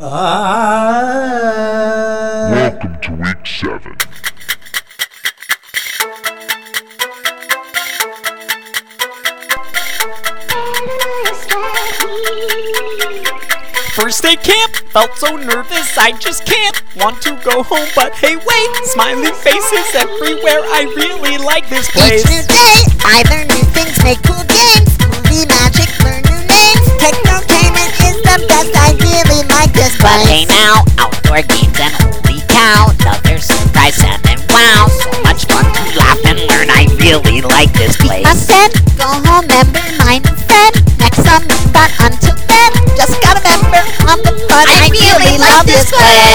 Ah. Welcome to week seven. First day camp, felt so nervous I just can't Want to go home, but hey wait, smiling faces everywhere. I really like this place. Each new day, I learn new But they now outdoor games and holy cow, another surprise and wow, so much fun to laugh and learn. I really like this place. I said, go home and remind a friend. Next time you until then, just gotta remember on the fun. I, I really, really like this place.